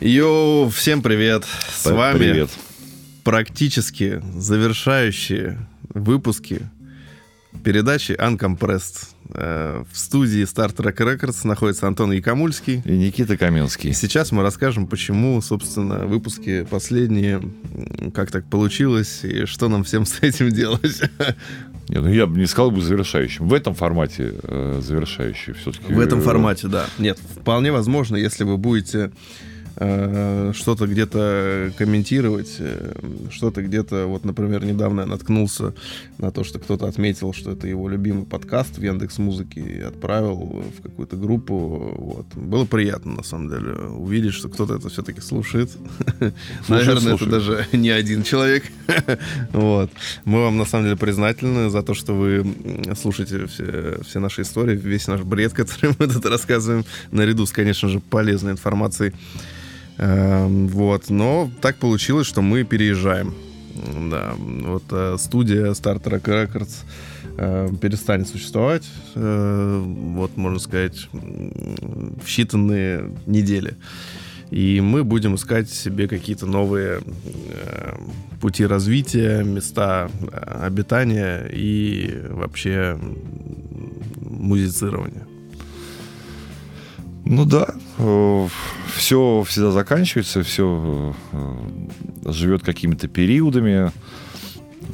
Йоу, всем привет! С П- вами Привет. практически завершающие выпуски передачи Uncompressed. Э, В студии Star Trek Records находится Антон Якомульский. И Никита Каменский. сейчас мы расскажем, почему, собственно, выпуски последние, как так получилось, и что нам всем с этим делать. Не, ну я бы не сказал бы завершающим. В этом формате э, завершающий все-таки. В этом формате, да. Нет, вполне возможно, если вы будете что-то где-то комментировать, э, что-то где-то, вот, например, недавно я наткнулся на то, что кто-то отметил, что это его любимый подкаст в Яндекс Музыке и отправил в какую-то группу. Вот. Было приятно, на самом деле, увидеть, что кто-то это все-таки слушает. Наверное, это слушает. даже не один человек. Вот. Мы вам, на самом деле, признательны за то, что вы слушаете все, все наши истории, весь наш бред, который мы тут рассказываем, наряду с, конечно же, полезной информацией. Эм, Вот. Но так получилось, что мы переезжаем. Да. Вот э, студия Star Trek Records э, перестанет существовать, э, вот, можно сказать, в считанные недели. И мы будем искать себе какие-то новые пути развития, места обитания и вообще музицирования. Ну да, все всегда заканчивается, все живет какими-то периодами.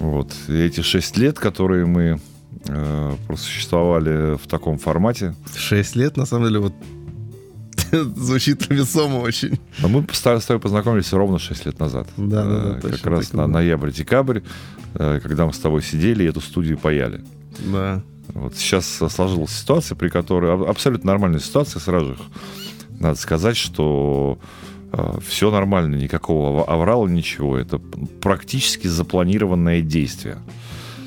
Вот. И эти шесть лет, которые мы э, просуществовали в таком формате, Шесть лет, на самом деле, вот звучит весомо очень. а мы с тобой познакомились ровно 6 лет назад. Да, да, да, Э, точно Как раз на ноябрь-декабрь, э, когда мы с тобой сидели и эту студию паяли. Да. Вот сейчас сложилась ситуация, при которой аб- абсолютно нормальная ситуация, сразу же надо сказать, что все нормально, никакого ав- аврала, ничего. Это практически запланированное действие.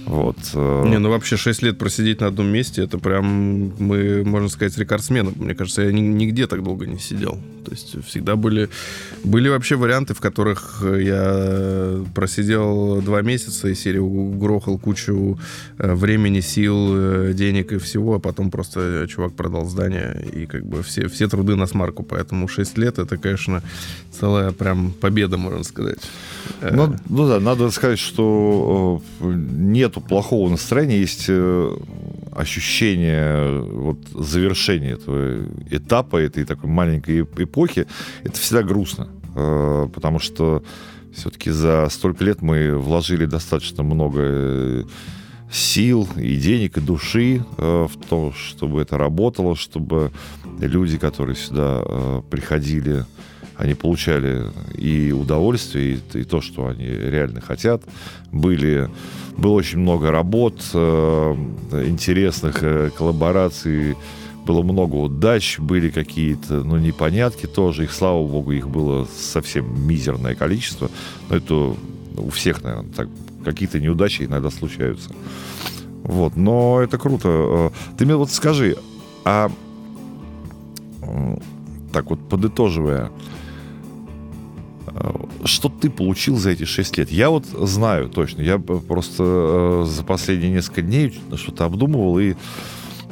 Вот. э, Не, ну вообще 6 лет просидеть на одном месте, это прям, мы, можно сказать, рекордсмены. Мне кажется, я ни- нигде так долго не сидел. То есть всегда были, были вообще варианты, в которых я просидел два месяца и серию угрохал кучу э, времени, сил, э, денег и всего, а потом просто чувак продал здание и как бы все, все труды на смарку. Поэтому 6 лет это, конечно, целая прям победа, можно сказать. Э, Ну, ну да, надо сказать, что э, плохого настроения, есть э, ощущение вот, завершения этого этапа, этой такой маленькой эп- эпохи. Это всегда грустно, э, потому что все-таки за столько лет мы вложили достаточно много э, сил и денег, и души э, в то, чтобы это работало, чтобы люди, которые сюда э, приходили, они получали и удовольствие, и, и то, что они реально хотят. Были, было очень много работ, э, интересных э, коллабораций, было много удач, были какие-то, ну, непонятки тоже. Их, слава богу, их было совсем мизерное количество. Но это у всех, наверное, так. Какие-то неудачи иногда случаются. Вот, но это круто. Э, Ты мне вот скажи, а так вот подытоживая, что ты получил за эти 6 лет? Я вот знаю точно. Я просто э, за последние несколько дней что-то обдумывал и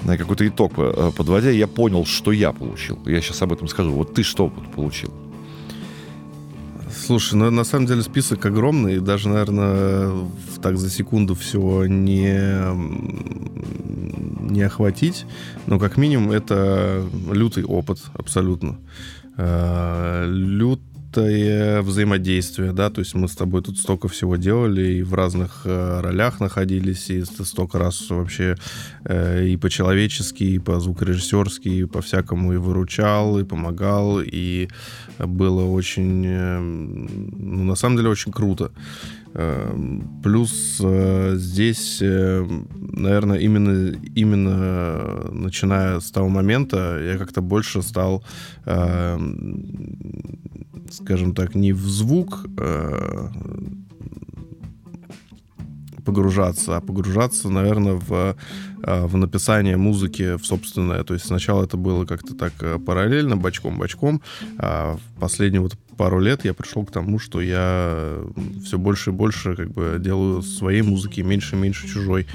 на какой-то итог э, подводя, я понял, что я получил. Я сейчас об этом скажу. Вот ты что получил? Слушай, ну на самом деле список огромный, и даже, наверное, так за секунду всего не, не охватить. Но как минимум это лютый опыт, абсолютно. Э, Лютое взаимодействие, да, то есть мы с тобой тут столько всего делали, и в разных э, ролях находились, и ст- столько раз вообще э, и по-человечески, и по-звукорежиссерски, и по-всякому и выручал, и помогал, и было очень, э, ну, на самом деле, очень круто. Э, Плюс э, здесь, э, наверное, именно, именно начиная с того момента, я как-то больше стал, э, скажем так, не в звук э, погружаться, а погружаться, наверное, в, в написание музыки в собственное. То есть сначала это было как-то так э, параллельно, бочком-бочком, а в последние вот пару лет я пришел к тому, что я все больше и больше как бы делаю своей музыки, меньше и меньше чужой.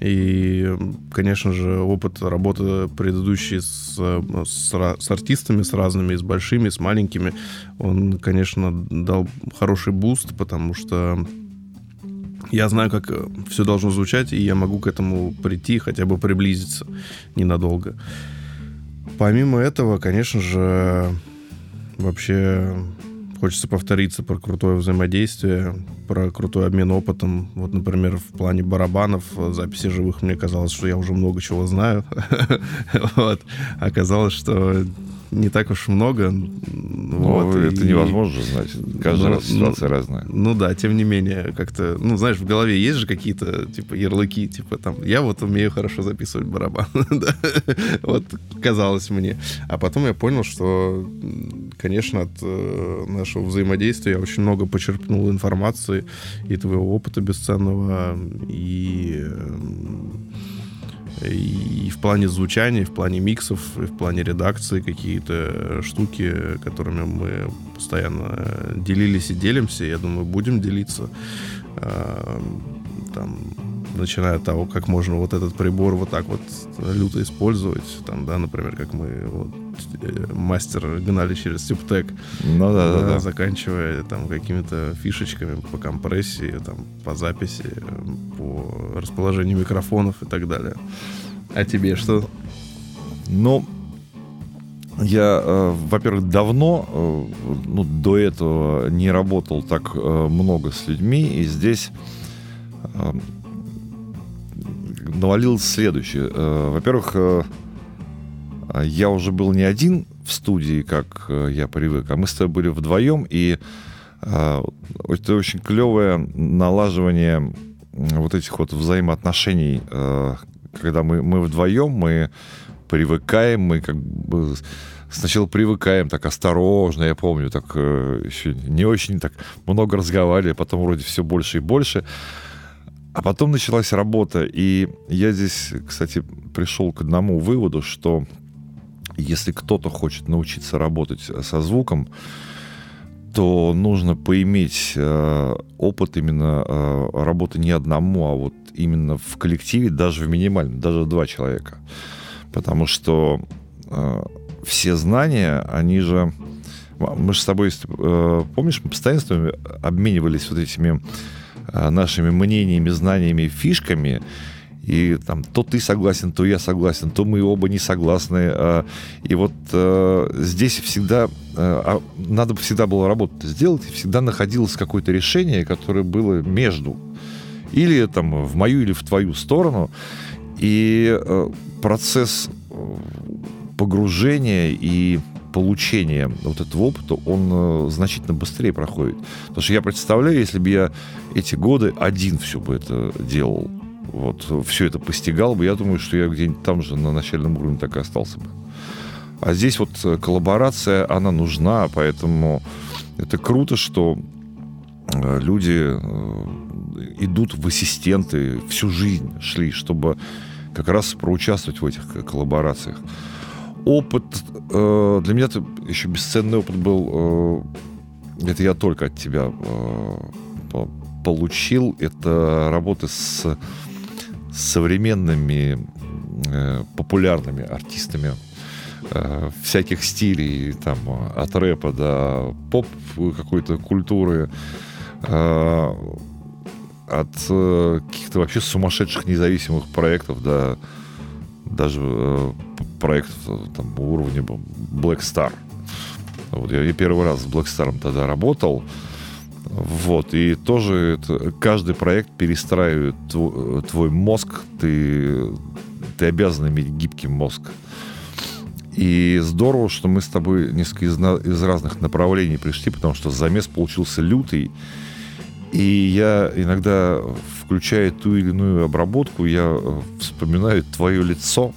И, конечно же, опыт работы предыдущий с, с, с артистами, с разными, с большими, с маленькими, он, конечно, дал хороший буст, потому что я знаю, как все должно звучать, и я могу к этому прийти, хотя бы приблизиться ненадолго. Помимо этого, конечно же, вообще Хочется повториться про крутое взаимодействие, про крутой обмен опытом. Вот, например, в плане барабанов, записи живых, мне казалось, что я уже много чего знаю. Оказалось, что не так уж много. Ну, вот, это и... невозможно знать. Каждый ну, раз ситуация ну, разная. Ну да, тем не менее, как-то, ну, знаешь, в голове есть же какие-то, типа, ярлыки, типа, там, я вот умею хорошо записывать барабан. вот казалось мне. А потом я понял, что, конечно, от э, нашего взаимодействия я очень много почерпнул информации и твоего опыта бесценного, и и в плане звучания, и в плане миксов, и в плане редакции какие-то штуки, которыми мы постоянно делились и делимся. Я думаю, будем делиться. А, там, начиная от того, как можно вот этот прибор вот так вот люто использовать, там, да, например, как мы вот, э, мастер гнали через Типтек, ну, да, да, да. заканчивая там какими-то фишечками по компрессии, там, по записи, по расположению микрофонов и так далее. А тебе что? Ну, я, э, во-первых, давно, э, ну, до этого не работал так э, много с людьми, и здесь э, навалилось следующее. Э, во-первых, э, я уже был не один в студии, как э, я привык, а мы с тобой были вдвоем, и это очень клевое налаживание вот этих вот взаимоотношений, когда мы, мы вдвоем, мы привыкаем, мы как бы сначала привыкаем так осторожно, я помню, так еще не очень так много разговаривали, потом вроде все больше и больше. А потом началась работа, и я здесь, кстати, пришел к одному выводу, что если кто-то хочет научиться работать со звуком, то нужно поиметь э, опыт именно э, работы не одному, а вот именно в коллективе, даже в минимальном, даже два человека. Потому что э, все знания, они же... Мы же с тобой, э, помнишь, мы постоянно обменивались вот этими э, нашими мнениями, знаниями, фишками, и там то ты согласен, то я согласен, то мы оба не согласны. А, и вот э, здесь всегда э, а, надо всегда было работу сделать, и всегда находилось какое-то решение, которое было между. Или там в мою, или в твою сторону. И э, процесс погружения и получения вот этого опыта, он значительно быстрее проходит. Потому что я представляю, если бы я эти годы один все бы это делал, вот все это постигал бы, я думаю, что я где-нибудь там же на начальном уровне так и остался бы. А здесь вот э, коллаборация, она нужна, поэтому это круто, что э, люди э, идут в ассистенты, всю жизнь шли, чтобы как раз проучаствовать в этих коллаборациях. Опыт, для меня это еще бесценный опыт был, это я только от тебя получил, это работа с современными э, популярными артистами э, всяких стилей, там, от рэпа до поп какой-то культуры, э, от э, каких-то вообще сумасшедших независимых проектов до даже э, проектов там, уровня Black Star. Вот я, я первый раз с Black Star тогда работал. Вот, и тоже это, каждый проект перестраивает твой, твой мозг, ты, ты обязан иметь гибкий мозг. И здорово, что мы с тобой несколько из, из разных направлений пришли, потому что замес получился лютый. И я иногда, включая ту или иную обработку, я э, вспоминаю твое лицо,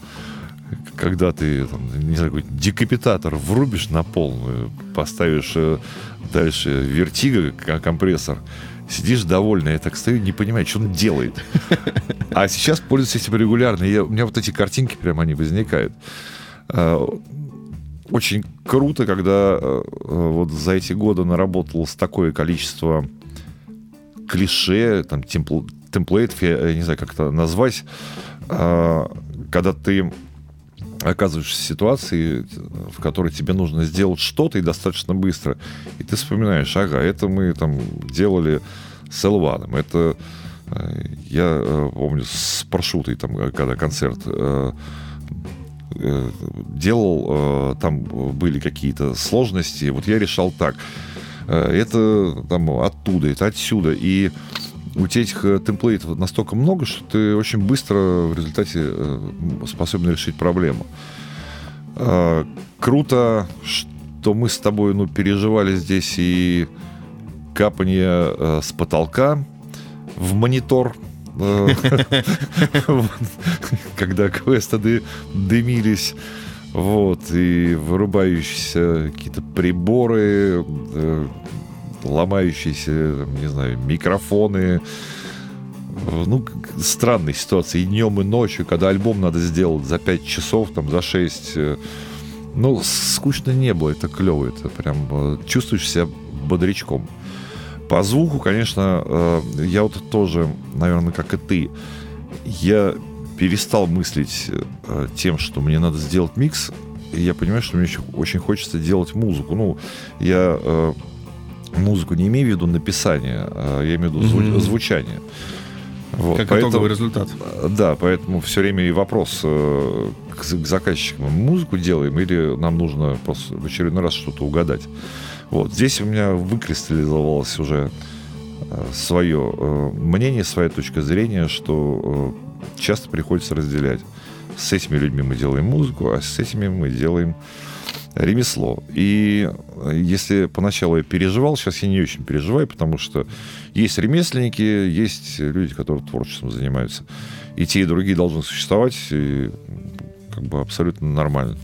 когда ты, там, не знаю, какой декапитатор врубишь на полную, поставишь э, дальше вертига, компрессор, сидишь довольный, я так стою, не понимаю, что он делает. А сейчас пользуюсь этим регулярно. Я, у меня вот эти картинки прямо они возникают. А, очень круто, когда э, вот за эти годы наработалось такое количество клише, там, темпл, темплейтов, я, я не знаю, как это назвать, э, когда ты оказываешься в ситуации, в которой тебе нужно сделать что-то и достаточно быстро. И ты вспоминаешь, ага, это мы там делали с Элваном, это э, я э, помню с паршутой, там, когда концерт э, делал, там были какие-то сложности, вот я решал так. Это там оттуда, это отсюда. И у тебя этих темплейтов настолько много, что ты очень быстро в результате способен решить проблему. Круто, что мы с тобой ну, переживали здесь и капание с потолка в монитор когда квесты дымились. Вот, и вырубающиеся какие-то приборы, э, ломающиеся, не знаю, микрофоны. Ну, странные ситуации. И днем, и ночью, когда альбом надо сделать за 5 часов, там, за 6. Э, ну, скучно не было, это клево. Это прям э, чувствуешь себя бодрячком. По звуку, конечно, я вот тоже, наверное, как и ты, я перестал мыслить э, тем, что мне надо сделать микс, и я понимаю, что мне еще очень хочется делать музыку. Ну, я э, музыку не имею в виду написание, а я имею в виду зву- mm-hmm. звучание. Вот, как поэтому, итоговый результат. Да, поэтому все время и вопрос э, к, к заказчикам. Мы музыку делаем или нам нужно просто в очередной раз что-то угадать? Вот. Здесь у меня выкристаллизовалось уже э, свое э, мнение, своя точка зрения, что э, часто приходится разделять. С этими людьми мы делаем музыку, а с этими мы делаем ремесло. И если поначалу я переживал, сейчас я не очень переживаю, потому что есть ремесленники, есть люди, которые творчеством занимаются. И те, и другие должны существовать, и как бы абсолютно нормально.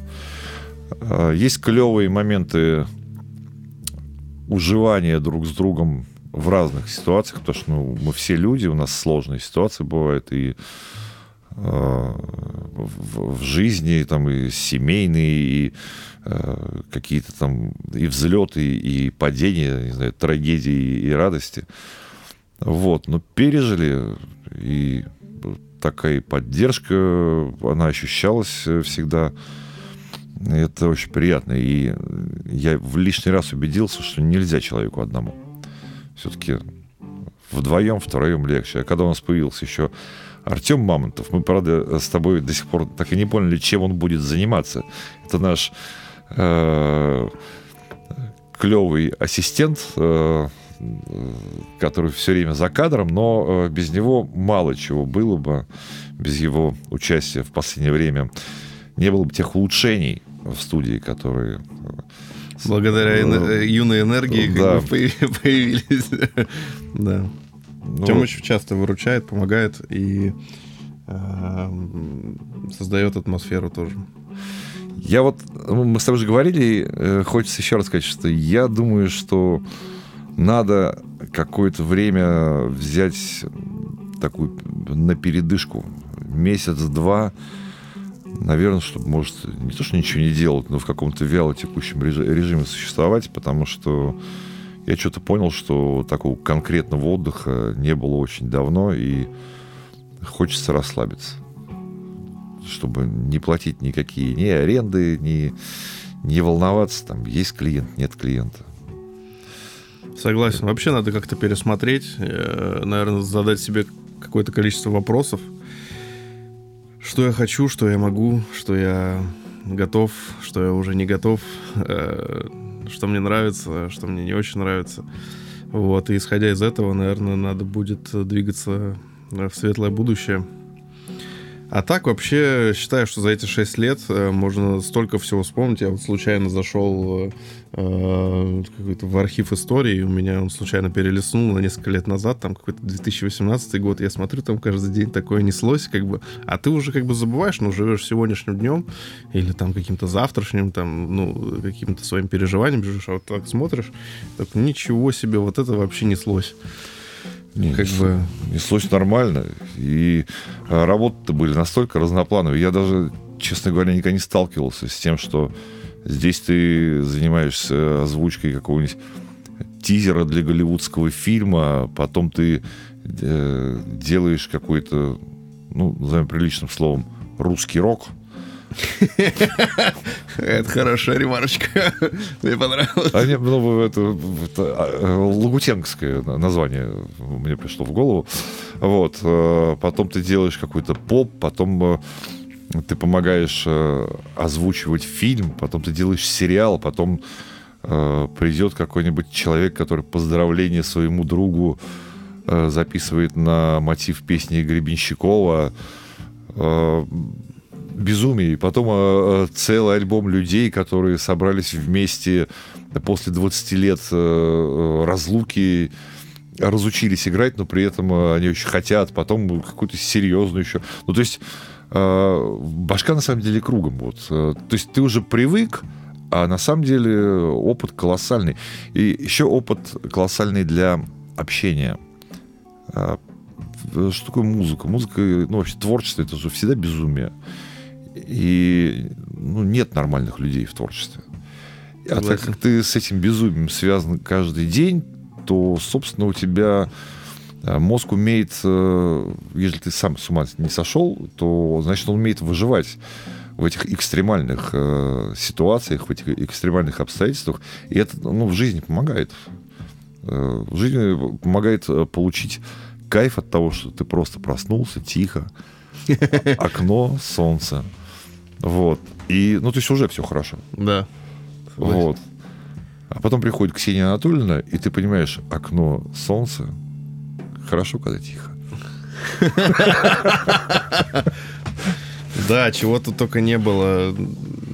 А, есть клевые моменты уживания друг с другом в разных ситуациях, потому что ну, мы все люди, у нас сложные ситуации бывают, и в, в жизни, там, и семейные, и э, какие-то там и взлеты, и падения, не знаю, трагедии и радости. Вот, но пережили, и такая поддержка, она ощущалась всегда. Это очень приятно. И я в лишний раз убедился, что нельзя человеку одному. Все-таки вдвоем, втроем легче. А когда у нас появился еще Артем Мамонтов. Мы, правда, с тобой до сих пор так и не поняли, чем он будет заниматься. Это наш э, клевый ассистент, э, который все время за кадром, но э, без него мало чего было бы, без его участия в последнее время. Не было бы тех улучшений в студии, которые... Благодаря э, юной энергии да. как бы появились. да. Ну, Тёмыч часто выручает, помогает и э, создает атмосферу тоже. Я вот, ну, мы с тобой же говорили, э, хочется еще раз сказать, что я думаю, что надо какое-то время взять такую на передышку, месяц-два, наверное, чтобы, может, не то, что ничего не делать, но в каком-то вяло текущем режиме существовать, потому что я что-то понял, что такого конкретного отдыха не было очень давно, и хочется расслабиться, чтобы не платить никакие ни аренды, ни не волноваться, там есть клиент, нет клиента. Согласен. Вообще надо как-то пересмотреть, э, наверное, задать себе какое-то количество вопросов. Что я хочу, что я могу, что я готов, что я уже не готов э, что мне нравится, что мне не очень нравится. Вот, и исходя из этого, наверное, надо будет двигаться в светлое будущее. А так вообще считаю, что за эти шесть лет э, можно столько всего вспомнить. Я вот случайно зашел э, э в архив истории, у меня он случайно перелистнул на несколько лет назад, там какой-то 2018 год, я смотрю, там каждый день такое неслось, как бы, а ты уже как бы забываешь, ну, живешь сегодняшним днем или там каким-то завтрашним, там, ну, каким-то своим переживанием живешь, а вот так смотришь, так ничего себе, вот это вообще неслось. Не, как неслось, бы... неслось нормально. И а, работы-то были настолько разноплановые. Я даже, честно говоря, никогда не сталкивался с тем, что здесь ты занимаешься озвучкой какого-нибудь тизера для голливудского фильма, потом ты э, делаешь какой-то, ну, назовем приличным словом, русский рок. Это хорошая ремарочка. Мне понравилось. А мне, ну, это, это а, лагутенское название мне пришло в голову. Вот. Э, потом ты делаешь какой-то поп, потом э, ты помогаешь э, озвучивать фильм, потом ты делаешь сериал, потом придет какой-нибудь человек, который поздравление своему другу записывает на мотив песни Гребенщикова безумие. И потом э, целый альбом людей, которые собрались вместе после 20 лет э, разлуки, разучились играть, но при этом они очень хотят, потом какую-то серьезную еще. Ну, то есть э, башка на самом деле кругом. Вот. То есть ты уже привык, а на самом деле опыт колоссальный. И еще опыт колоссальный для общения. Что такое музыка? Музыка, ну, вообще творчество, это же всегда безумие. И ну, нет нормальных людей в творчестве. А так как ты с этим безумием связан каждый день, то, собственно, у тебя э, мозг умеет, э, если ты сам с ума не сошел, то, значит, он умеет выживать в этих экстремальных э, ситуациях, в этих экстремальных обстоятельствах. И это ну, в жизни помогает. Э, в жизни помогает получить кайф от того, что ты просто проснулся тихо, окно, солнце. Вот. И, ну, то есть уже все хорошо. Да. Вот. А потом приходит Ксения Анатольевна, и ты понимаешь, окно солнца, хорошо, когда тихо. Да, чего тут только не было.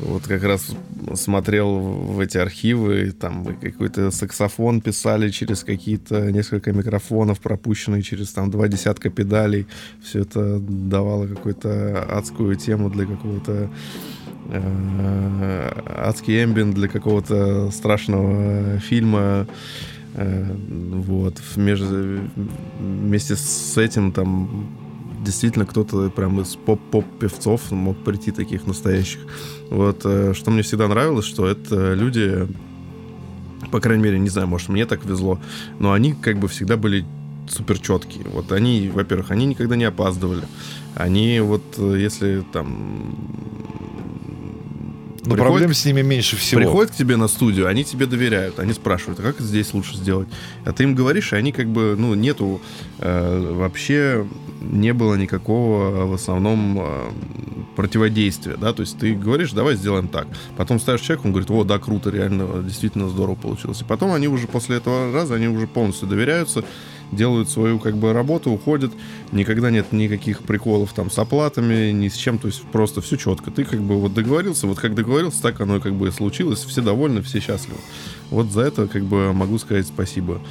Вот как раз смотрел в эти архивы, там какой-то саксофон писали через какие-то несколько микрофонов, пропущенные через там два десятка педалей. Все это давало какую-то адскую тему для какого-то э, адский эмбиент для какого-то страшного фильма. Э, вот. Вместе с этим там действительно кто-то прям из поп-поп-певцов мог прийти таких настоящих. Вот, э, что мне всегда нравилось, что это люди, по крайней мере, не знаю, может, мне так везло, но они как бы всегда были супер четкие. Вот они, во-первых, они никогда не опаздывали. Они вот, э, если там но приходит, проблем с ними меньше всего. Приходят к тебе на студию, они тебе доверяют, они спрашивают, а как здесь лучше сделать? А ты им говоришь, и они как бы, ну, нету э, вообще не было никакого в основном э, противодействия, да, то есть ты говоришь, давай сделаем так. Потом ставишь человек, он говорит, о, да, круто, реально, действительно здорово получилось. И потом они уже после этого раза, они уже полностью доверяются, делают свою как бы работу, уходят. Никогда нет никаких приколов там с оплатами, ни с чем. То есть просто все четко. Ты как бы вот договорился, вот как договорился, так оно как бы и случилось. Все довольны, все счастливы. Вот за это как бы могу сказать спасибо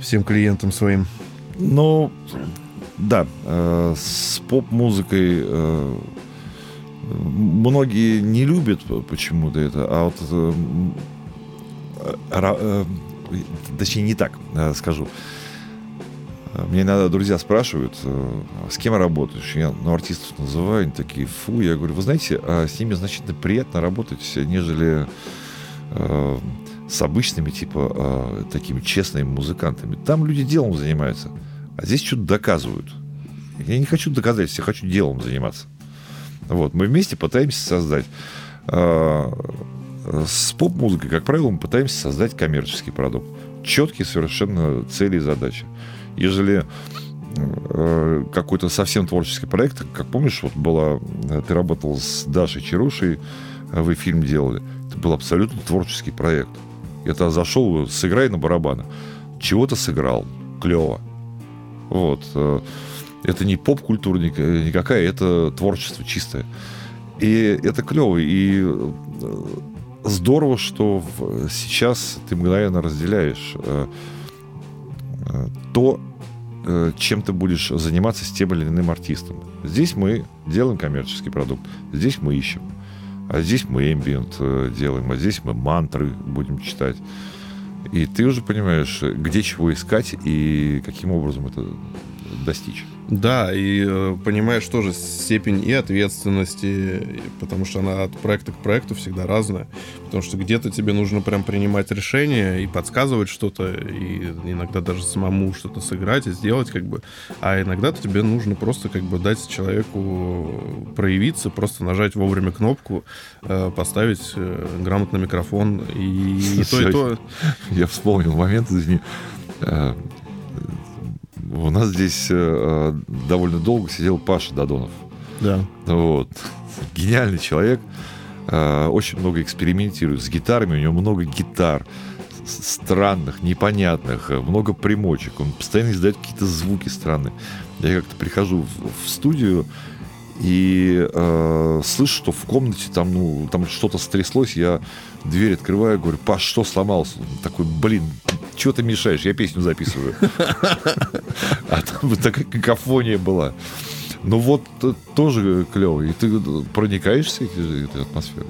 всем клиентам своим. Ну, да, э, с поп-музыкой э, многие не любят почему-то это, а вот э, э, точнее не так э, скажу. Мне иногда друзья спрашивают, э, с кем работаешь? Я ну, артистов называю, они такие, фу, я говорю, вы знаете, а с ними значительно приятно работать, нежели э, с обычными, типа, э, такими честными музыкантами. Там люди делом занимаются, а здесь что-то доказывают. Я не хочу доказать, я хочу делом заниматься. Вот, мы вместе пытаемся создать э, с поп-музыкой, как правило, мы пытаемся создать коммерческий продукт. Четкие совершенно цели и задачи. Ежели э, какой-то совсем творческий проект, как помнишь, вот была, э, ты работал с Дашей Чарушей, э, вы фильм делали, это был абсолютно творческий проект. Я тогда зашел, сыграй на барабаны. Чего-то сыграл, клево. Вот. Это не поп-культура никакая, это творчество чистое. И это клево. И здорово, что сейчас ты мгновенно разделяешь э, э, то, э, чем ты будешь заниматься с тем или иным артистом. Здесь мы делаем коммерческий продукт, здесь мы ищем. А здесь мы эмбиент делаем, а здесь мы мантры будем читать. И ты уже понимаешь, где чего искать и каким образом это достичь. Да, и э, понимаешь тоже степень и ответственности, потому что она от проекта к проекту всегда разная. Потому что где-то тебе нужно прям принимать решения и подсказывать что-то, и иногда даже самому что-то сыграть и сделать, как бы. А иногда тебе нужно просто как бы дать человеку проявиться, просто нажать вовремя кнопку, э, поставить э, грамотно микрофон и, и то, и то. Я вспомнил момент, извини у нас здесь э, довольно долго сидел Паша Додонов. Да. Вот. Гениальный человек. Э, очень много экспериментирует с гитарами. У него много гитар странных, непонятных, э, много примочек. Он постоянно издает какие-то звуки странные. Я как-то прихожу в, в студию и э, слышу, что в комнате там, ну, там что-то стряслось. Я дверь открываю, говорю, Паш, что сломался? Он такой, блин, чего ты мешаешь? Я песню записываю. А там такая какофония была. Ну вот э, тоже клево. И ты проникаешься этой атмосферой.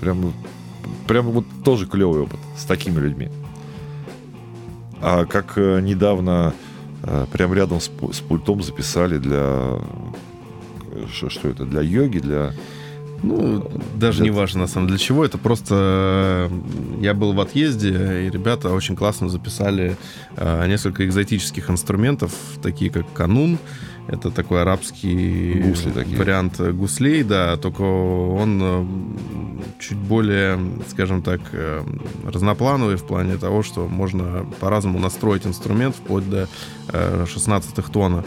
Прям, прям вот тоже клевый опыт с такими людьми. А как э, недавно э, прям рядом с пультом записали для что, что это для йоги, для ну, даже не важно, на самом деле, для чего. Это просто э, я был в отъезде, и ребята очень классно записали э, несколько экзотических инструментов, такие как канун. Это такой арабский Гусли такие. вариант гуслей, да, только он э, чуть более, скажем так, разноплановый в плане того, что можно по-разному настроить инструмент вплоть до 16 тона.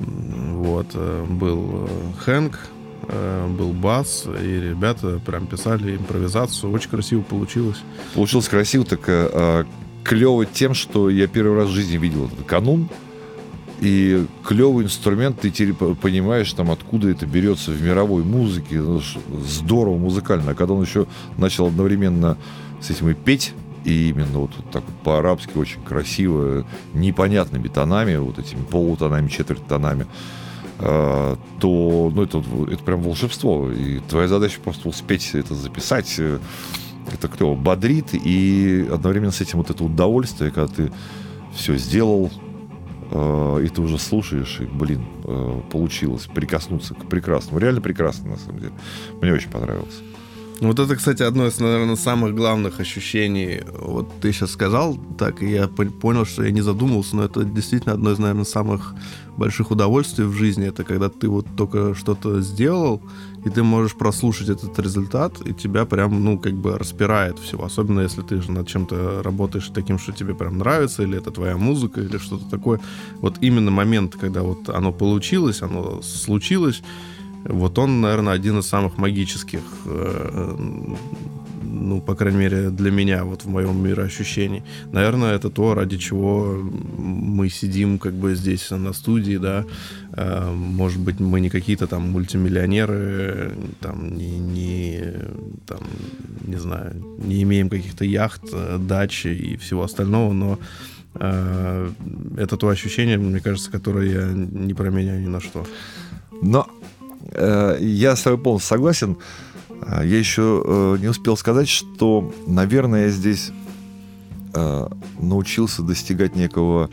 Вот, был Хэнк, Э, был бас, и ребята прям писали импровизацию. Очень красиво получилось. Получилось красиво, так э, а, клево тем, что я первый раз в жизни видел этот канун. И клевый инструмент, ты теперь понимаешь, там, откуда это берется в мировой музыке. Здорово музыкально. А когда он еще начал одновременно с этим и петь, и именно вот, так вот по-арабски очень красиво, непонятными тонами, вот этими полутонами, четверть тонами. Э, то ну, это, это прям волшебство. И твоя задача просто успеть это записать. Э, это клево бодрит, и одновременно с этим вот это удовольствие, когда ты все сделал, э, и ты уже слушаешь, и, блин, получилось прикоснуться к прекрасному. Реально прекрасно, на самом деле. Мне очень понравилось. Вот это, кстати, одно из, наверное, самых главных ощущений. Вот ты сейчас сказал так, и я понял, что я не задумывался, но это действительно одно из, наверное, самых больших удовольствий в жизни. Это когда ты вот только что-то сделал, и ты можешь прослушать этот результат, и тебя прям, ну, как бы распирает всего. Особенно если ты же над чем-то работаешь таким, что тебе прям нравится, или это твоя музыка, или что-то такое. Вот именно момент, когда вот оно получилось, оно случилось, вот он, наверное, один из самых магических, э, ну, по крайней мере, для меня, вот в моем мироощущении. Наверное, это то, ради чего мы сидим как бы здесь на студии, да. Э, может быть, мы не какие-то там мультимиллионеры, там, не, не, там, не знаю, не имеем каких-то яхт, э, дач и всего остального, но это то ощущение, мне кажется, которое я не променяю ни на что. Но я с тобой полностью согласен. А, я еще э, не успел сказать, что, наверное, я здесь э, научился достигать некого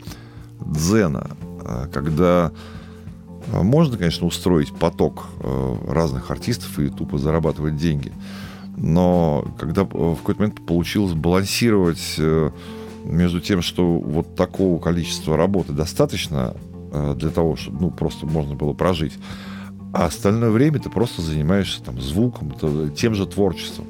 дзена, когда можно, конечно, устроить поток разных артистов и тупо зарабатывать деньги. Но когда в какой-то момент получилось балансировать между тем, что вот такого количества работы достаточно для того, чтобы ну, просто можно было прожить, а остальное время ты просто занимаешься там звуком, тем же творчеством.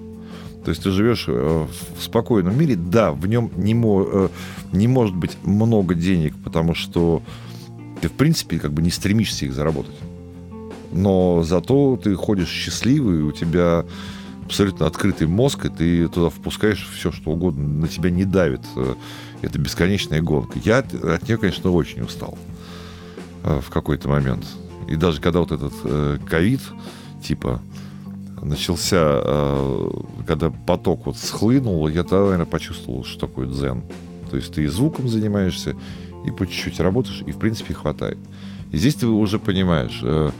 То есть ты живешь э, в спокойном мире, да, в нем не, мо, э, не может быть много денег, потому что ты, в принципе, как бы не стремишься их заработать. Но зато ты ходишь счастливый, у тебя абсолютно открытый мозг, и ты туда впускаешь все, что угодно, на тебя не давит. Э, это бесконечная гонка. Я от нее, конечно, очень устал в какой-то момент. И даже когда вот этот э, ковид, э, типа, начался, э, когда поток вот схлынул, я тогда, наверное, почувствовал, что такое дзен. То есть ты и звуком занимаешься, и по чуть-чуть работаешь, и, в принципе, хватает. И здесь ты уже понимаешь, э,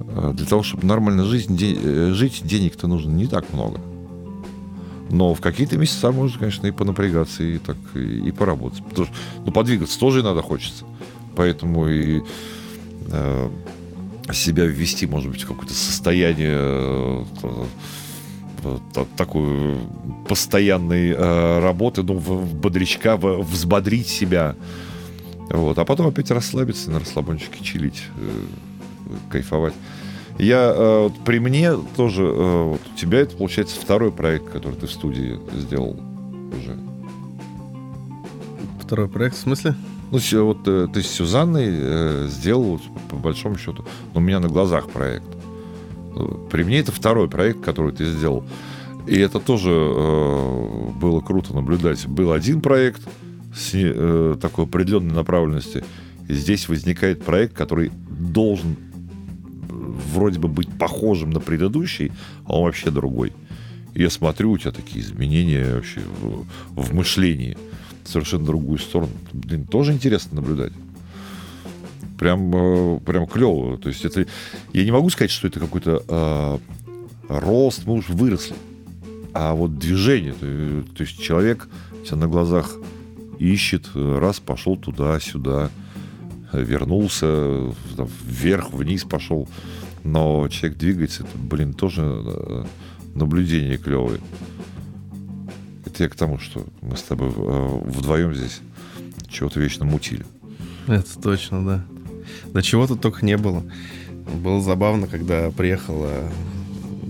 э для того, чтобы нормально жизнь, де, э, жить, денег-то нужно не так много. Но в какие-то месяца можно, конечно, и понапрягаться, и так и, и поработать. Потому что ну, подвигаться тоже иногда хочется поэтому и э, себя ввести, может быть, в какое-то состояние э, такую постоянной э, работы, ну, в, в бодрячка, взбодрить себя. Вот. А потом опять расслабиться, на расслабончике чилить, кайфовать. Я э, при мне тоже, вот у тебя это получается второй проект, который ты в студии сделал уже. Второй проект, в смысле? Ну, вот э, ты с Сюзанной э, сделал, по большому счету, ну, у меня на глазах проект. При мне это второй проект, который ты сделал. И это тоже э, было круто наблюдать. Был один проект с э, такой определенной направленности. И здесь возникает проект, который должен вроде бы быть похожим на предыдущий, а он вообще другой. И я смотрю, у тебя такие изменения вообще в, в мышлении. Совершенно другую сторону. Блин, тоже интересно наблюдать прям, э, прям клево. То есть это, я не могу сказать, что это какой-то э, рост, мы уже выросли. А вот движение, то, то есть человек тебя на глазах ищет, раз пошел туда-сюда, вернулся, там, вверх, вниз пошел. Но человек двигается, это, блин, тоже э, наблюдение клевое. Это я к тому, что мы с тобой э, вдвоем здесь чего-то вечно мутили. Это точно, да. Да чего тут только не было. Было забавно, когда приехала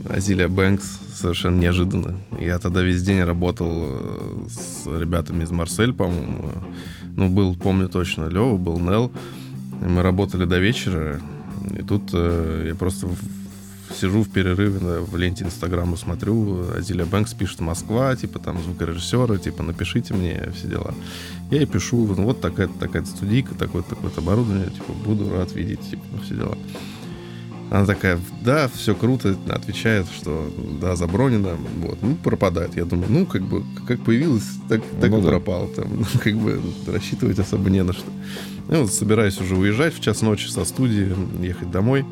Азилия Бэнкс совершенно неожиданно. Я тогда весь день работал э, с ребятами из Марсель, по-моему. Ну, был, помню точно, Лева, был Нел. Мы работали до вечера. И тут э, я просто сижу в перерыве на, в ленте Инстаграма, смотрю, Азилия Бэнкс пишет Москва, типа там звукорежиссеры, типа напишите мне все дела. Я ей пишу, ну вот такая-то такая студийка, такое-то такое оборудование, типа буду рад видеть, типа все дела. Она такая, да, все круто, отвечает, что да, забронено, вот, ну, пропадает. Я думаю, ну, как бы, как появилось, так, так ну, и да. пропал. Там, ну, как бы, рассчитывать особо не на что. И вот собираюсь уже уезжать в час ночи со студии, ехать домой.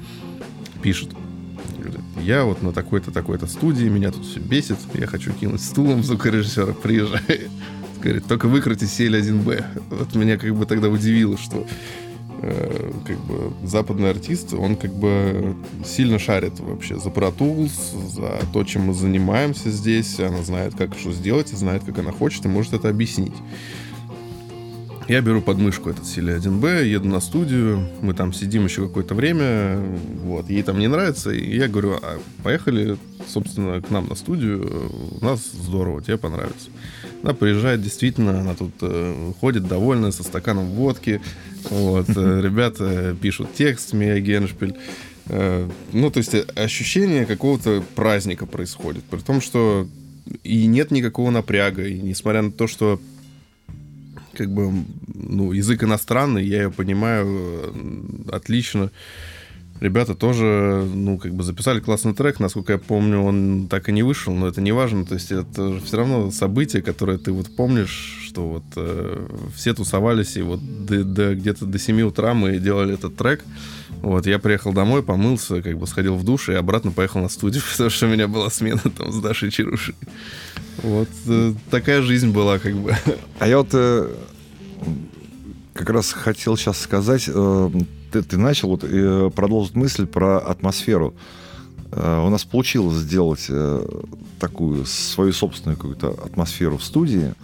Пишет, я вот на такой-то, такой-то студии, меня тут все бесит, я хочу кинуть стулом звукорежиссера, приезжай. Говорит, только выкройте CL1B. Вот меня как бы тогда удивило, что э, как бы западный артист, он как бы сильно шарит вообще за Pro Tools, за то, чем мы занимаемся здесь. Она знает, как что сделать, и знает, как она хочет, и может это объяснить. Я беру подмышку этот Сили 1Б, еду на студию, мы там сидим еще какое-то время, вот, ей там не нравится, и я говорю, а поехали, собственно, к нам на студию, у нас здорово, тебе понравится. Она приезжает, действительно, она тут э, ходит довольная, со стаканом водки, вот, э, ребята пишут текст, Мия Геншпиль, э, ну, то есть ощущение какого-то праздника происходит, при том, что и нет никакого напряга, и несмотря на то, что как бы, ну, язык иностранный, я ее понимаю э, отлично. Ребята тоже, ну, как бы записали классный трек, насколько я помню, он так и не вышел, но это не важно, то есть это все равно событие, которое ты вот помнишь, что вот э, все тусовались, и вот до, до, где-то до 7 утра мы делали этот трек, вот, я приехал домой, помылся, как бы сходил в душ и обратно поехал на студию, потому что у меня была смена там с Дашей Чарушей. Вот э, такая жизнь была, как бы. А я вот э, как раз хотел сейчас сказать, э, ты, ты начал вот, э, продолжить мысль про атмосферу. Э, у нас получилось сделать э, такую свою собственную какую-то атмосферу в студии.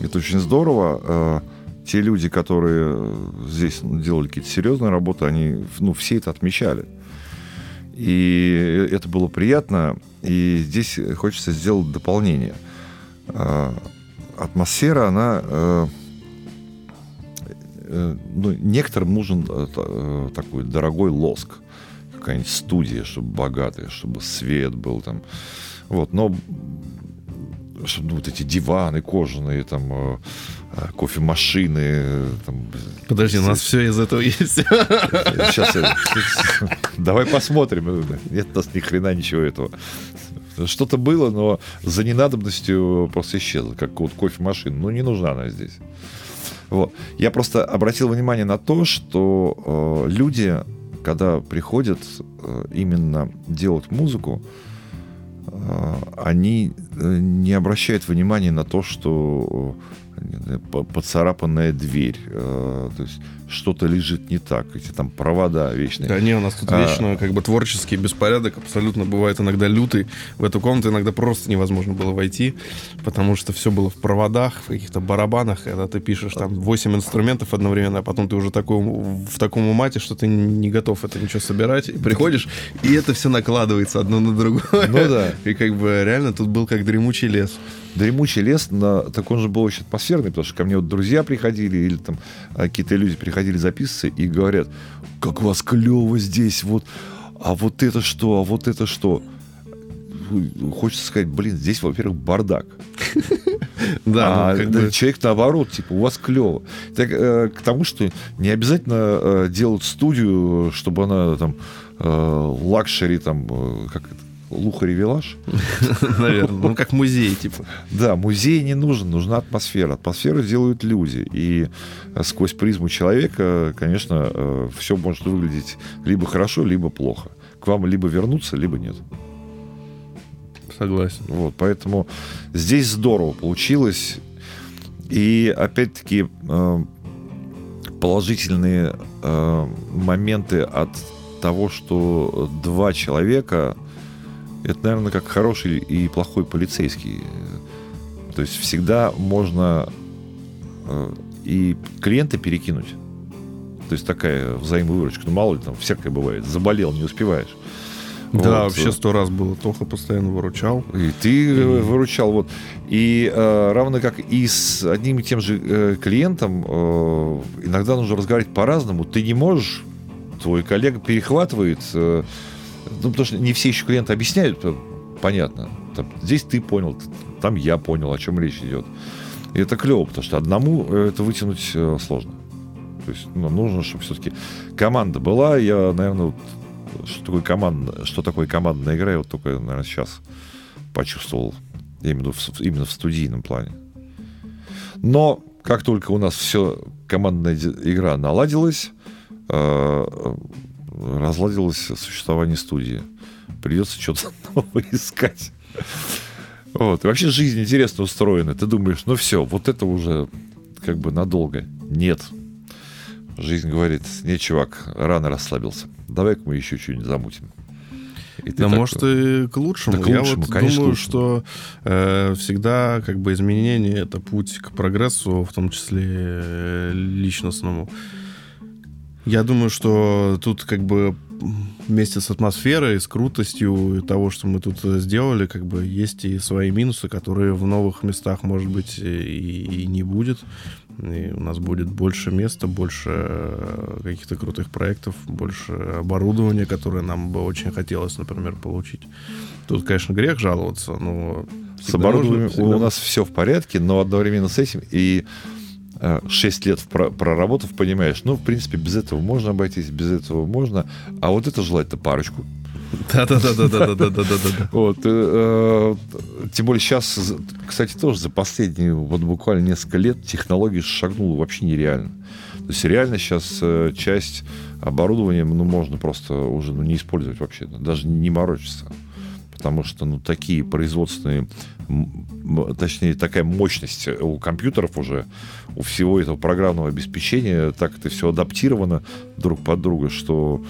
Это очень здорово. Те люди, которые здесь делали какие-то серьезные работы, они ну, все это отмечали. И это было приятно. И здесь хочется сделать дополнение. Атмосфера, она... Э, э, ну, некоторым нужен э, такой дорогой лоск. Какая-нибудь студия, чтобы богатая, чтобы свет был там. Вот, но чтобы ну, вот эти диваны кожаные, там, кофемашины. Там, Подожди, у нас все из этого есть. Сейчас давай посмотрим. Нет у нас ни хрена ничего этого. Что-то было, но за ненадобностью просто исчезло, как вот кофемашина. Ну, не нужна она здесь. Вот. Я просто обратил внимание на то, что э, люди, когда приходят э, именно делать музыку, э, они не обращает внимания на то, что поцарапанная дверь, то есть что-то лежит не так, эти там провода вечные. Да не, у нас тут а... вечно как бы творческий беспорядок, абсолютно бывает иногда лютый. В эту комнату иногда просто невозможно было войти, потому что все было в проводах, в каких-то барабанах, когда ты пишешь там 8 инструментов одновременно, а потом ты уже такой, в таком умате, что ты не готов это ничего собирать, и приходишь, и это все накладывается одно на другое. Ну да. И как бы реально тут был как дремучий лес дремучий лес, на, так он же был очень атмосферный, потому что ко мне вот друзья приходили или там а, какие-то люди приходили записываться и говорят, как у вас клево здесь, вот, а вот это что, а вот это что. Хочется сказать, блин, здесь, во-первых, бардак. Да, а, ну, человек наоборот, типа, у вас клево. Так, э, к тому, что не обязательно э, делать студию, чтобы она там э, luxury, там, как это, Luxury Village. Наверное. Ну, как музей, типа. Да, музей не нужен, нужна атмосфера. Атмосферу делают люди. И э, сквозь призму человека, конечно, э, все может выглядеть либо хорошо, либо плохо. К вам либо вернуться, либо нет. Согласен. Вот, поэтому здесь здорово получилось. И опять-таки э, положительные моменты от того, что два человека это, наверное, как хороший и плохой полицейский. То есть всегда можно э, и клиента перекинуть. То есть такая взаимовыручка. Ну, мало ли, там всякое бывает. Заболел, не успеваешь. Да, вот. вообще сто раз было. Тоха постоянно выручал. И ты и... выручал. Вот. И э, равно как и с одним и тем же э, клиентом э, иногда нужно разговаривать по-разному. Ты не можешь, твой коллега перехватывает... Э, ну, потому что не все еще клиенты объясняют, э, понятно. Там, здесь ты понял, там я понял, о чем речь идет. И это клево, потому что одному э, это вытянуть э, сложно. То есть ну, нужно, чтобы все-таки команда была. Я, наверное, вот, что такое команда, что такое командная игра, я вот только, наверное, сейчас почувствовал именно в, именно в студийном плане. Но как только у нас все командная игра наладилась, разладилось существование студии. Придется что-то новое искать. Вот. И вообще жизнь интересно устроена. Ты думаешь, ну все, вот это уже как бы надолго. Нет. Жизнь говорит, нет, чувак, рано расслабился. Давай-ка мы еще что-нибудь замутим. И да, так... может, и к лучшему. Да, к лучшему, Я вот конечно, думаю, что э, всегда как бы изменение — это путь к прогрессу, в том числе э, личностному. Я думаю, что тут как бы вместе с атмосферой, с крутостью того, что мы тут сделали, как бы есть и свои минусы, которые в новых местах, может быть, и, и не будет. И у нас будет больше места, больше э, каких-то крутых проектов, больше оборудования, которое нам бы очень хотелось, например, получить. Тут, конечно, грех жаловаться, но... С оборудованием всегда... у нас все в порядке, но одновременно с этим и 6 лет проработав, понимаешь, ну, в принципе, без этого можно обойтись, без этого можно, а вот это желательно парочку. Да-да-да-да-да-да-да-да. Вот, э, тем более сейчас, кстати, тоже за последние вот буквально несколько лет технологии шагнула вообще нереально. То есть реально сейчас э, часть оборудования, ну, можно просто уже ну, не использовать вообще, даже не морочиться. Потому что, ну, такие производственные точнее, такая мощность у компьютеров уже, у всего этого программного обеспечения, так это все адаптировано друг под друга, что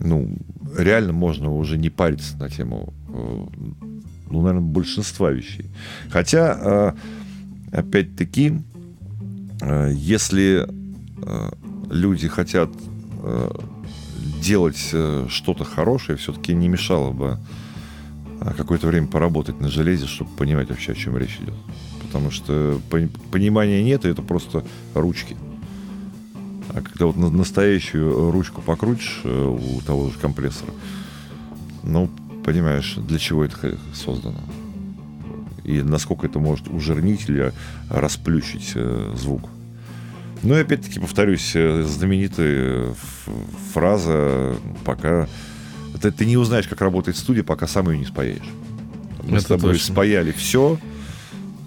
ну, реально можно уже не париться на тему, э, ну, наверное, большинства вещей. Хотя, э, опять-таки, э, если люди хотят делать что-то хорошее, все-таки не мешало бы а какое-то время поработать на железе, чтобы понимать вообще, о чем речь идет. Потому что понимания нет, и это просто ручки. А когда вот настоящую ручку покрутишь э, у того же компрессора, ну, понимаешь, для чего это создано. И насколько это может ужирнить или расплющить э, звук. Ну и опять-таки повторюсь, э, знаменитая фраза, пока ты, ты не узнаешь, как работает студия, пока сам ее не спаяешь. Мы Это с тобой точно. спаяли все,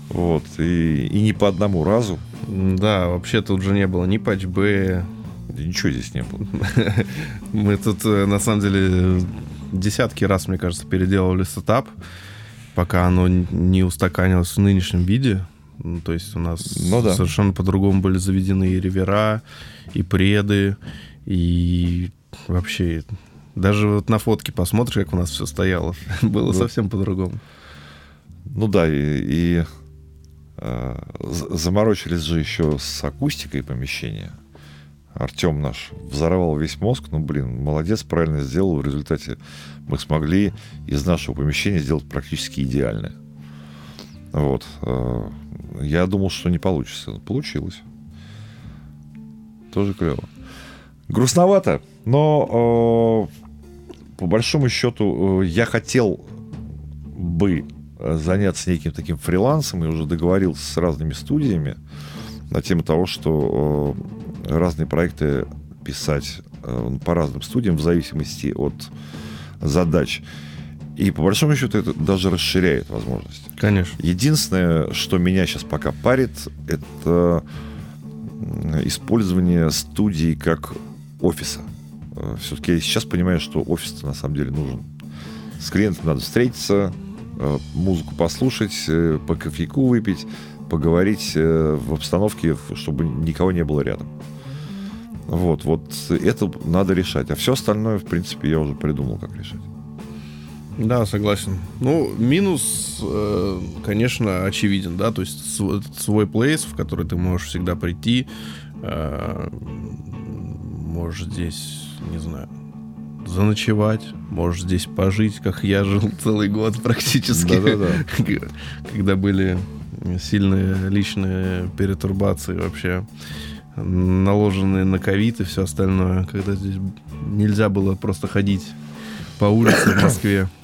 вот, и, и не по одному разу. Да, вообще тут же не было ни патчбэя. Да ничего здесь не было. Мы тут, э, на самом деле, десятки раз, мне кажется, переделывали сетап. пока оно не устаканилось в нынешнем виде. Ну, то есть у нас ну, да. совершенно по-другому были заведены и ревера, и преды, и вообще даже вот на фотке посмотришь, как у нас все стояло. Было ну, совсем по-другому. Ну да, и, и э, заморочились же еще с акустикой помещения. Артем наш взорвал весь мозг. Ну, блин, молодец, правильно сделал. В результате мы смогли из нашего помещения сделать практически идеальное. Вот. Э, я думал, что не получится. Получилось. Тоже клево. Грустновато, но э, по большому счету э, я хотел бы заняться неким таким фрилансом и уже договорился с разными студиями на тему того, что э, разные проекты писать э, по разным студиям в зависимости от задач. И по большому счету это даже расширяет возможности. Конечно. Единственное, что меня сейчас пока парит, это использование студии как офиса. Э, Все-таки я сейчас понимаю, что офис на самом деле нужен. С клиентом надо встретиться, э, музыку послушать, э, по кофейку выпить, поговорить в обстановке, чтобы никого не было рядом. Вот, вот это надо решать. А все остальное, в принципе, я уже придумал, как решать. Да, согласен. Ну, минус, конечно, очевиден, да, то есть свой плейс, в который ты можешь всегда прийти, можешь здесь, не знаю, заночевать, можешь здесь пожить, как я жил целый год практически. Да-да-да. Когда были сильные личные перетурбации вообще, наложенные на ковид и все остальное, когда здесь нельзя было просто ходить по улице в Москве.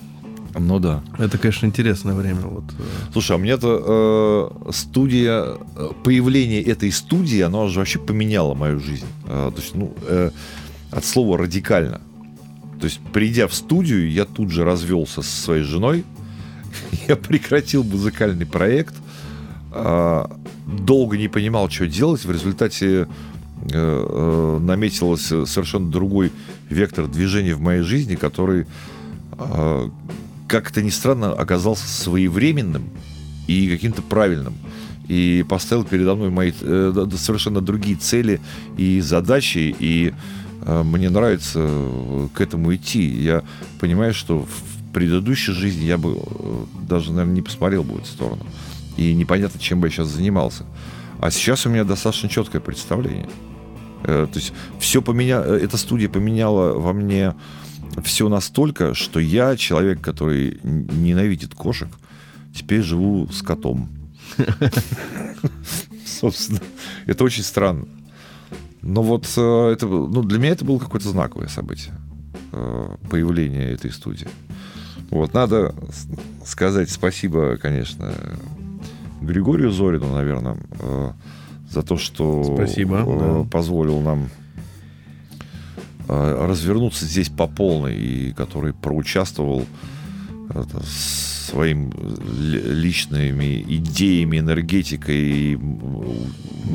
Ну да. Это, конечно, интересное время. Вот. Э. Слушай, а мне-то э, студия, э, появление этой студии, оно же вообще поменяло мою жизнь. Э, то есть, ну, э, от слова радикально. То есть, придя в студию, я тут же развелся со своей женой. я прекратил музыкальный проект. Э, долго не понимал, что делать. В результате э, э, наметился совершенно другой вектор движения в моей жизни, который э, как это ни странно, оказался своевременным и каким-то правильным. И поставил передо мной мои э, совершенно другие цели и задачи. И мне нравится э, к этому идти. Я понимаю, что в предыдущей жизни я бы э, даже, наверное, не посмотрел бы в эту сторону. И непонятно, чем бы я сейчас занимался. А сейчас у меня достаточно четкое представление. Э, то есть все поменяло, э, эта студия поменяла во мне все настолько, что я, человек, который ненавидит кошек, теперь живу с котом. Собственно, это очень странно. Но вот э, это, ну, для меня это было какое-то знаковое событие. Э, появление этой студии. Вот, надо сказать спасибо, конечно, Григорию Зорину, наверное, э, за то, что спасибо, да. позволил нам Э, развернуться здесь по полной, и который проучаствовал своим личными идеями, энергетикой. И,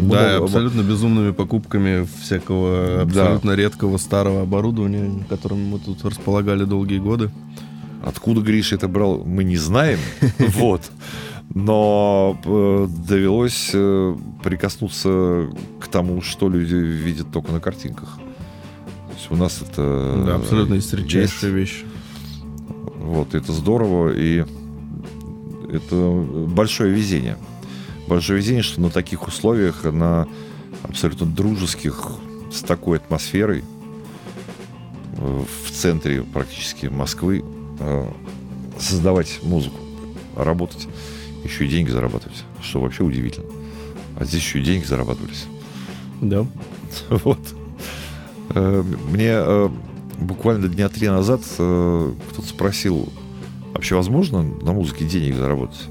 да, абсолютно безумными покупками всякого абсолютно да. редкого старого оборудования, которым мы тут располагали долгие годы. Откуда Гриша это брал, мы не знаем. Вот. Но э, довелось э, прикоснуться к тому, что люди видят только на картинках есть у нас это... Да, абсолютно есть редчайшая вещь. Вот, это здорово, и это большое везение. Большое везение, что на таких условиях, на абсолютно дружеских, с такой атмосферой, в центре практически Москвы, э, создавать музыку, работать, еще и деньги зарабатывать, что вообще удивительно. А здесь еще и деньги зарабатывались. Да. Вот. Э, мне э, буквально дня три назад э, кто-то спросил, вообще возможно на музыке денег заработать?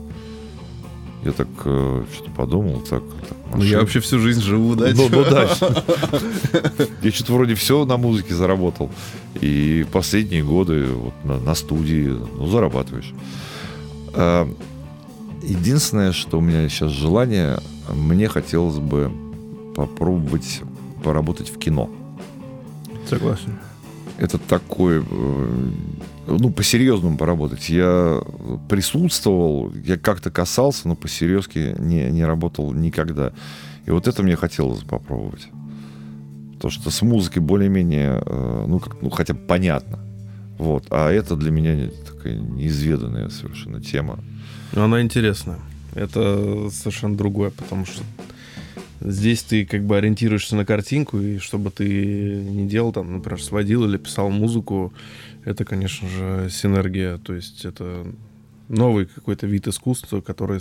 Я так что-то подумал, так. так ну, я вообще всю жизнь живу, да? Ну, ну да. Я что-то вроде все на музыке заработал. И последние годы вот на, на студии, ну, зарабатываешь. Единственное, что у меня сейчас желание, мне хотелось бы попробовать поработать в кино. Согласен. Это такой, э, ну, по-серьезному поработать. Я присутствовал, я как-то касался, но по-серьезки не, не работал никогда. И вот это мне хотелось попробовать. То, что с музыкой более-менее, э, ну, как, ну, хотя бы понятно. Вот. А это для меня такая неизведанная совершенно тема. Она интересная. Это совершенно другое, потому что здесь ты как бы ориентируешься на картинку, и чтобы ты не делал там, например, сводил или писал музыку, это, конечно же, синергия. То есть это новый какой-то вид искусства, который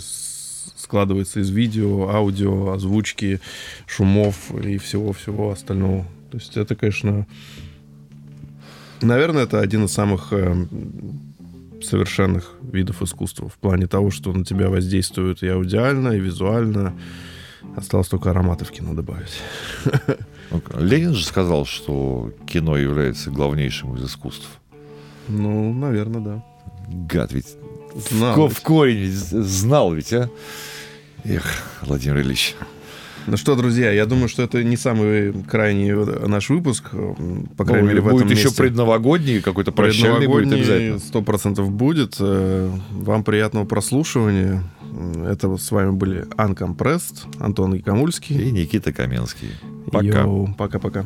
складывается из видео, аудио, озвучки, шумов и всего-всего остального. То есть это, конечно, наверное, это один из самых э, совершенных видов искусства в плане того, что на тебя воздействует и аудиально, и визуально. Осталось только ароматы в кино добавить. Ленин же сказал, что кино является главнейшим из искусств. Ну, наверное, да. Гад ведь знал в, в корень знал ведь, а? Эх, Владимир Ильич. Ну что, друзья, я думаю, что это не самый крайний наш выпуск, по крайней ну, мере, в будет этом еще месте. предновогодний, какой-то прощальный будет обязательно. Сто процентов будет. Э, вам приятного прослушивания. Это с вами были Uncompressed, Антон Якомульский и Никита Каменский. Пока. Пока-пока.